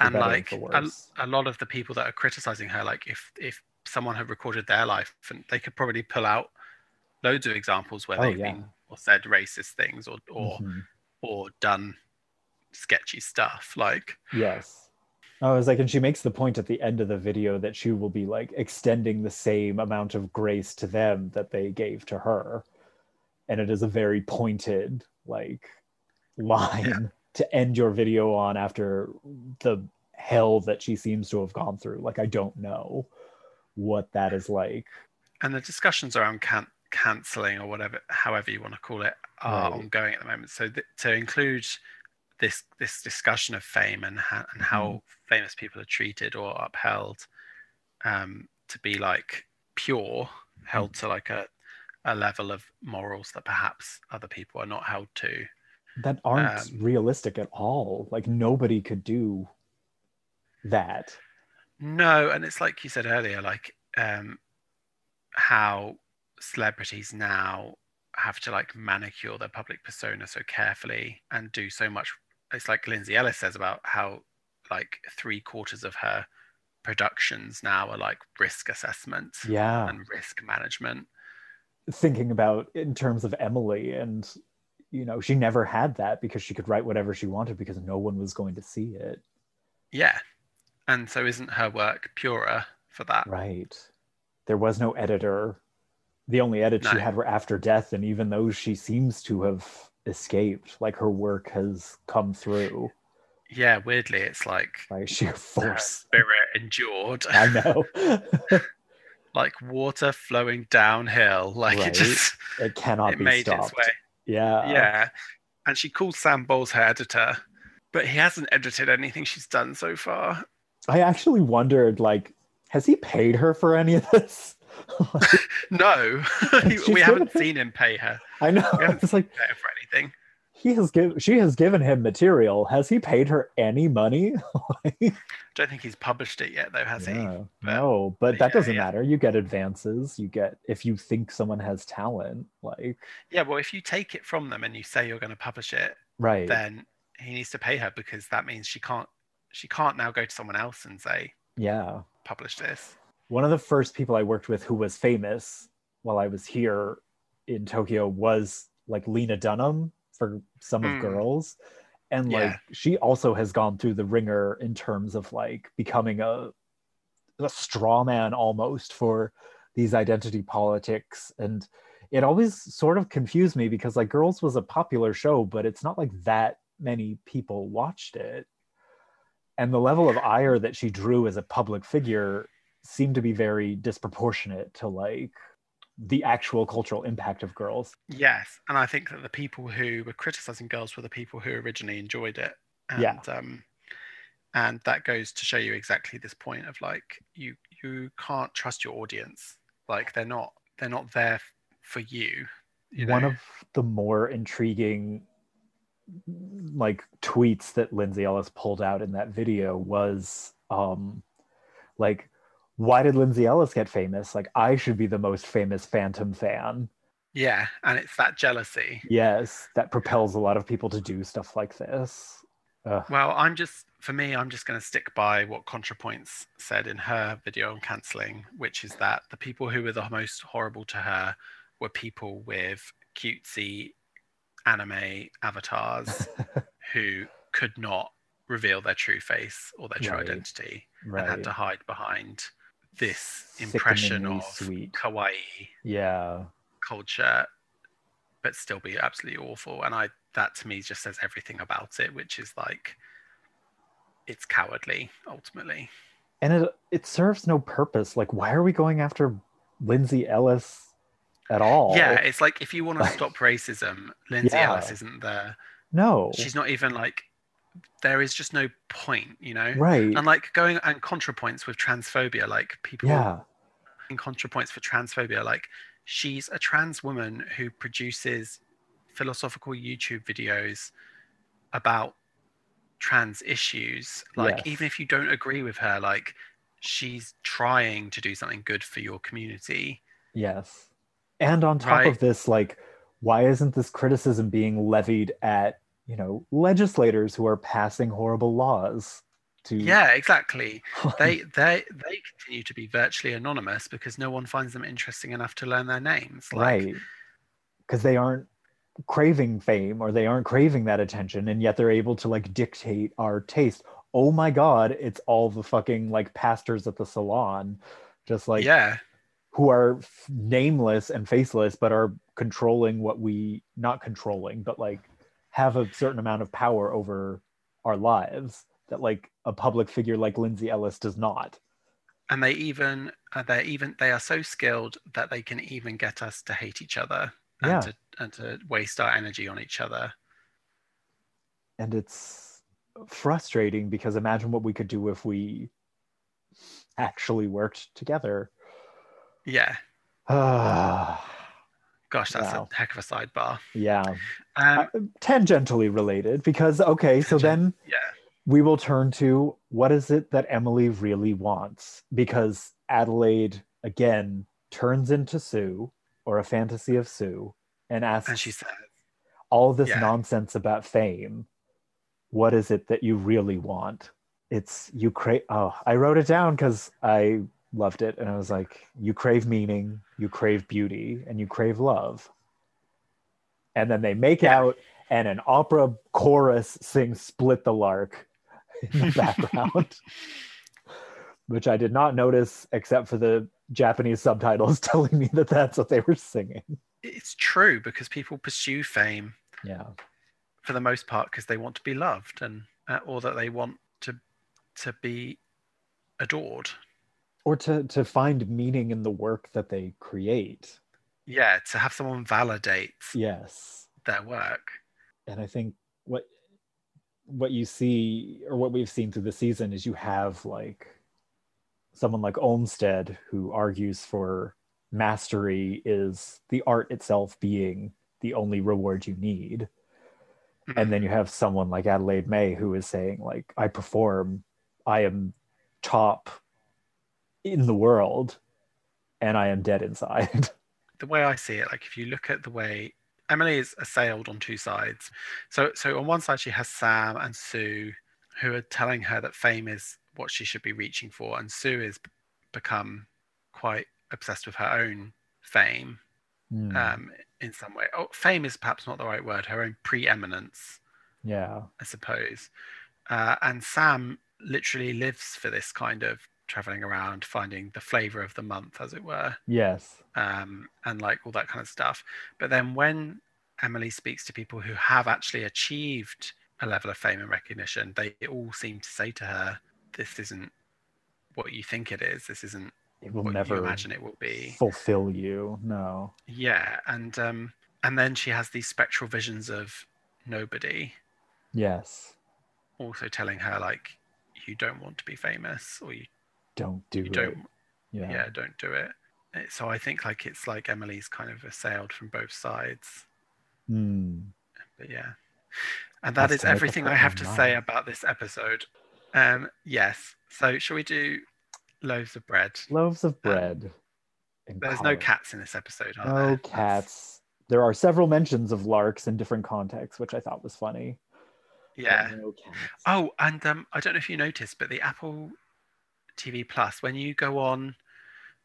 and like a, a lot of the people that are criticizing her, like if if someone had recorded their life and they could probably pull out loads of examples where Oh, they've yeah. been or said racist things or or Mhm. or done sketchy stuff. Like Yes. I was like, and she makes the point at the end of the video that she will be like extending the same amount of grace to them that they gave to her. And it is a very pointed, like, line to end your video on after the hell that she seems to have gone through. Like, I don't know what that is like. and the discussions around can- cancelling or whatever, however you want to call it, are Right. ongoing at the moment. So th- to include this this discussion of fame and ha- and how Mm-hmm. famous people are treated or upheld um, to be like pure, held Mm. to like a a level of morals that perhaps other people are not held to. That aren't Um, realistic at all. Like, nobody could do that. No, and it's like you said earlier, like um, how celebrities now have to like manicure their public persona so carefully and do so much. It's like Lindsay Ellis says about how like three quarters of her productions now are like risk assessment Yeah. and risk management. thinking about in terms of Emily and you know, she never had that because she could write whatever she wanted because no one was going to see it. Yeah. And so isn't her work purer for that? Right. There was no editor. The only edits she had were after death, and even those she seems to have escaped. Like her work has come through Yeah, weirdly, it's like by sheer force. spirit endured, I know. like water flowing downhill. Like Right. it just it cannot it be made stopped. its way. Yeah. yeah. And she calls Sam Bowles her editor, but he hasn't edited anything she's done so far. I actually wondered, like, has he paid her for any of this? No, we haven't seen him pay her, I know. We haven't It's like for anything. he has given she has given him material. Has he paid her any money? I Don't think he's published it yet, though, has he? But- no, but but that yeah, doesn't yeah. matter. You get advances. You get if you think someone has talent, like Yeah, well, if you take it from them and you say you're going to publish it, right. then he needs to pay her because that means she can't she can't now go to someone else and say yeah. publish this. One of the first people I worked with who was famous while I was here in Tokyo was like Lena Dunham for some of Mm. girls. And Yeah. like she also has gone through the ringer in terms of like becoming a a straw man almost for these identity politics and it always sort of confused me because like girls was a popular show but it's not like that many people watched it and the level of ire that she drew as a public figure seemed to be very disproportionate to like the actual cultural impact of girls Yes, and I think that the people who were criticizing girls were the people who originally enjoyed it. And, Yeah. Um, and that goes to show you exactly this point of like you you can't trust your audience. Like they're not they're not there for you. you one of the more intriguing like tweets that Lindsay Ellis pulled out in that video was um like why did Lindsay Ellis get famous? Like I should be the most famous Phantom fan. yeah, and it's that jealousy. Yes, that propels a lot of people to do stuff like this. Ugh. Well, I'm just for me, I'm just going to stick by what ContraPoints said in her video on cancelling, which is that the people who were the most horrible to her were people with cutesy anime avatars who could not reveal their true face or their true Right. identity and had to hide behind this impression of sweet. kawaii Yeah. culture but still be absolutely awful and i that to me just says everything about it which is like it's cowardly ultimately And it it serves no purpose. Like why are we going after Lindsay Ellis at all? yeah it's like if you want to stop racism lindsay Yeah. ellis isn't there No. she's not even like there is just no point you know right. and like going and contrapoints with transphobia like people Yeah. in contrapoints for transphobia like she's a trans woman who produces philosophical youtube videos about trans issues like Yes. even if you don't agree with her like she's trying to do something good for your community Yes. And on top Right. of this, like, why isn't this criticism being levied at, you know, legislators who are passing horrible laws to yeah exactly they they they continue to be virtually anonymous because no one finds them interesting enough to learn their names like right. Because they aren't craving fame or they aren't craving that attention, and yet they're able to like dictate our taste. Oh my god, it's all the fucking like pastors at the salon, just like yeah who are f- nameless and faceless but are controlling what we not controlling but like have a certain amount of power over our lives that like a public figure like Lindsay Ellis does not. And they even uh, they're even they are so skilled that they can even get us to hate each other and Yeah. to and to waste our energy on each other. And it's frustrating because imagine what we could do if we actually worked together. Yeah. Ah, gosh that's Wow. a heck of a sidebar yeah um, Uh, tangentially related because okay so then yeah we will turn to what is it that Emily really wants? Because Adelaide again turns into Sue or a fantasy of Sue and asks and she says all this yeah. nonsense about fame. What is it that you really want? It's you crave. Oh, I wrote it down because I loved it, and I was like, you crave meaning, you crave beauty, and you crave love. and then they make Yeah. out and an opera chorus sings split the lark in the background which i did not notice except for the japanese subtitles telling me that that's what they were singing It's true because people pursue fame yeah for the most part because they want to be loved and uh, or that they want to to be adored. Or to to find meaning in the work that they create. Yeah, to have someone validate yes. their work. and i think what what you see or what we've seen through the season is you have like someone like olmsted who argues for mastery is the art itself being the only reward you need. And then you mm-hmm. have someone like adelaide may who is saying like i perform. I am top in the world and i am dead inside the way I see it, like if you look at the way Emily is assailed on two sides. So so on one side she has Sam and Sue who are telling her that fame is what she should be reaching for, and Sue is become quite obsessed with her own fame Hmm, um, in some way. Oh, fame is perhaps not the right word. Her own preeminence, yeah I suppose. Uh, and Sam literally lives for this kind of traveling around, finding the flavor of the month, as it were yes um, and like all that kind of stuff. But then when Emily speaks to people who have actually achieved a level of fame and recognition, they all seem to say to her, "This isn't what you think it is. This isn't it will what never you imagine it will be." fulfill you no Yeah, and um, and then she has these spectral visions of nobody, yes also telling her like, "You don't want to be famous, or you, don't do you it. don't yeah. yeah don't do it. So i think like it's like emily's kind of assailed from both sides. Hmm. but yeah. And that Has is to make up everything i have to say about this episode. Um yes. So shall we do loaves of bread? Loaves of bread and there's no cats in this episode are no there? That's- cats. There are several mentions of larks in different contexts which i thought was funny. Yeah. no oh and um i don't know if you noticed but the apple tv plus when you go on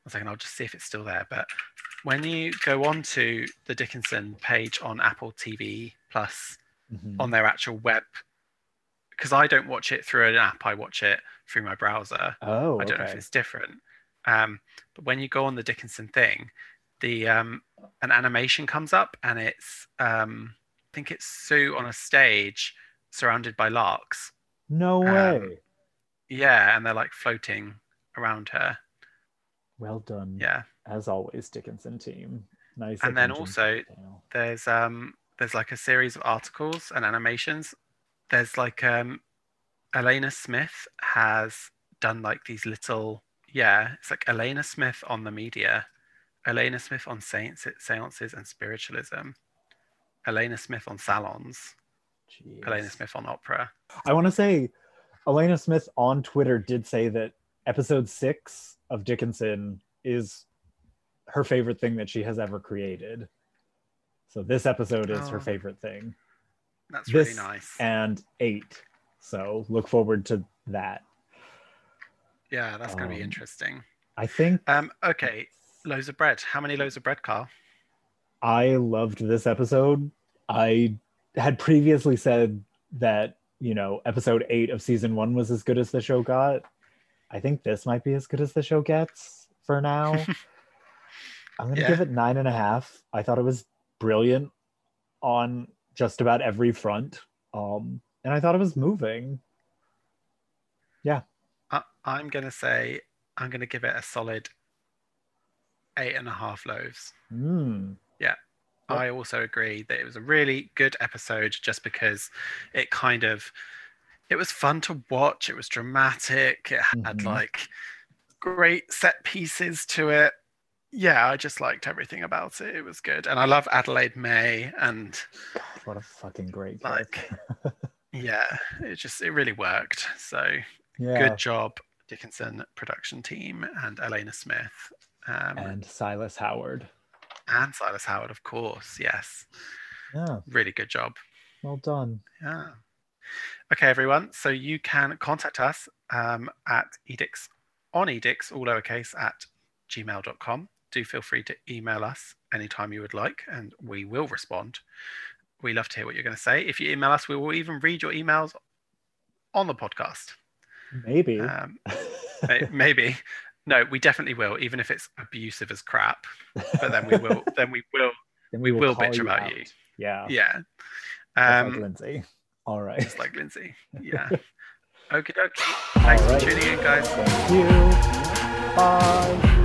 one second i'll just see if it's still there but when you go on to the dickinson page on apple tv plus Mhm. on their actual web because I don't watch it through an app. I watch it through my browser. oh I don't know if it's different. Um, but when you go on the Dickinson thing, the um, an animation comes up and it's um, I think it's Sue on a stage surrounded by larks. no um, way Yeah, and they're like floating around her. well done Yeah. as always dickinson team nice And then also- detail. There's um there's like a series of articles and animations. There's like um Alena Smith has done like these little yeah, it's like Alena Smith on the media, Alena Smith on saints, seances and spiritualism, Alena Smith on salons, Jeez. Alena Smith on opera. I want to say Alena Smith on Twitter did say that episode six of Dickinson is her favorite thing that she has ever created. So this episode is her Oh. favorite thing, That's This really nice. and eight. So look forward to that. yeah, that's gonna be um, interesting. I think Um, okay, loaves of bread. How many loaves of bread, Carl? I loved this episode. I had previously said that, you know, episode eight of season one was as good as the show got. I think this might be as good as the show gets for now. I'm going to Yeah. give it nine and a half. I thought it was brilliant on just about every front. Um, and I thought it was moving. Yeah. I, I'm gonna say I'm gonna give it a solid eight and a half loaves. Mm, Yep. I also agree that it was a really good episode just because it kind of it was fun to watch. It was dramatic. It had Mhm. like great set pieces to it. Yeah, I just liked everything about it. It was good. And I love Adelaide May and what a fucking great Like, yeah, it just it really worked. So yeah. good job, Dickinson production team and Alena Smith. Um, And Silas Howard. And Silas Howard, of course. Yes, Yeah, really good job. well done. Yeah. Okay, everyone. So you can contact us um, at edicts on edicts, all lowercase, at gmail.com. do feel free to email us anytime you would like, and we will respond. We love to hear what you're going to say. If you email us, we will even read your emails on the podcast. Maybe. Um, maybe. No, we definitely will, even if it's abusive as crap. But then we will. then we will. then we will call bitch about out. you. Yeah. Yeah. Um, like Lindsay. All right. just like Lindsay. Yeah. Okie dokie. Thanks right. for tuning in, guys. Thank you.